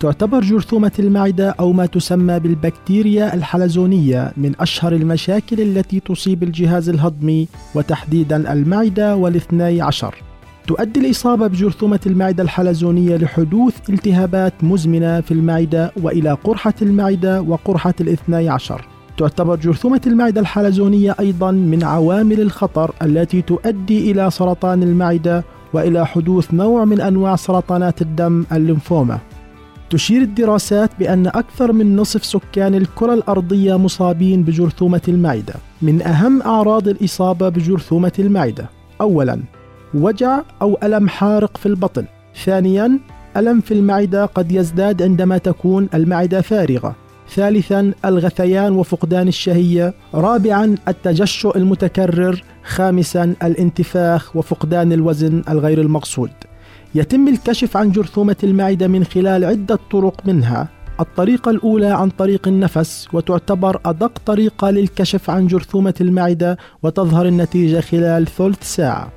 تعتبر جرثومة المعدة أو ما تسمى بالبكتيريا الحلزونية من أشهر المشاكل التي تصيب الجهاز الهضمي وتحديدا المعدة والاثني عشر. تؤدي الإصابة بجرثومة المعدة الحلزونية لحدوث التهابات مزمنة في المعدة وإلى قرحة المعدة وقرحة الاثني عشر. تعتبر جرثومة المعدة الحلزونية أيضا من عوامل الخطر التي تؤدي إلى سرطان المعدة وإلى حدوث نوع من أنواع سرطانات الدم الليمفوما. تشير الدراسات بأن أكثر من نصف سكان الكرة الأرضية مصابين بجرثومة المعدة. من أهم أعراض الإصابة بجرثومة المعدة: أولاً وجع أو ألم حارق في البطن. ثانياً ألم في المعدة قد يزداد عندما تكون المعدة فارغة. ثالثا الغثيان وفقدان الشهية رابعا التجشؤ المتكرر خامسا الانتفاخ وفقدان الوزن الغير المقصود يتم الكشف عن جرثومة المعدة من خلال عدة طرق منها الطريقة الأولى عن طريق النفس وتعتبر أدق طريقة للكشف عن جرثومة المعدة وتظهر النتيجة خلال ثلث ساعة.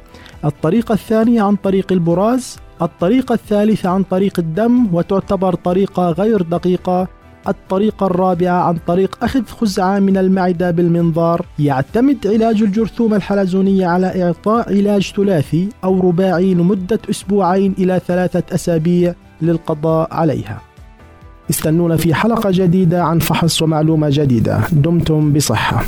الطريقة الثانية عن طريق البراز، الطريقة الثالثة عن طريق الدم وتعتبر طريقة غير دقيقة الطريقة الرابعة عن طريق أخذ خزعة من المعدة بالمنظار. يعتمد علاج الجرثومة الحلزونية على إعطاء علاج ثلاثي أو رباعي لمدة أسبوعين إلى ثلاثة أسابيع للقضاء عليها. استنونا في حلقة جديدة عن فحص ومعلومة جديدة. دمتم بصحة.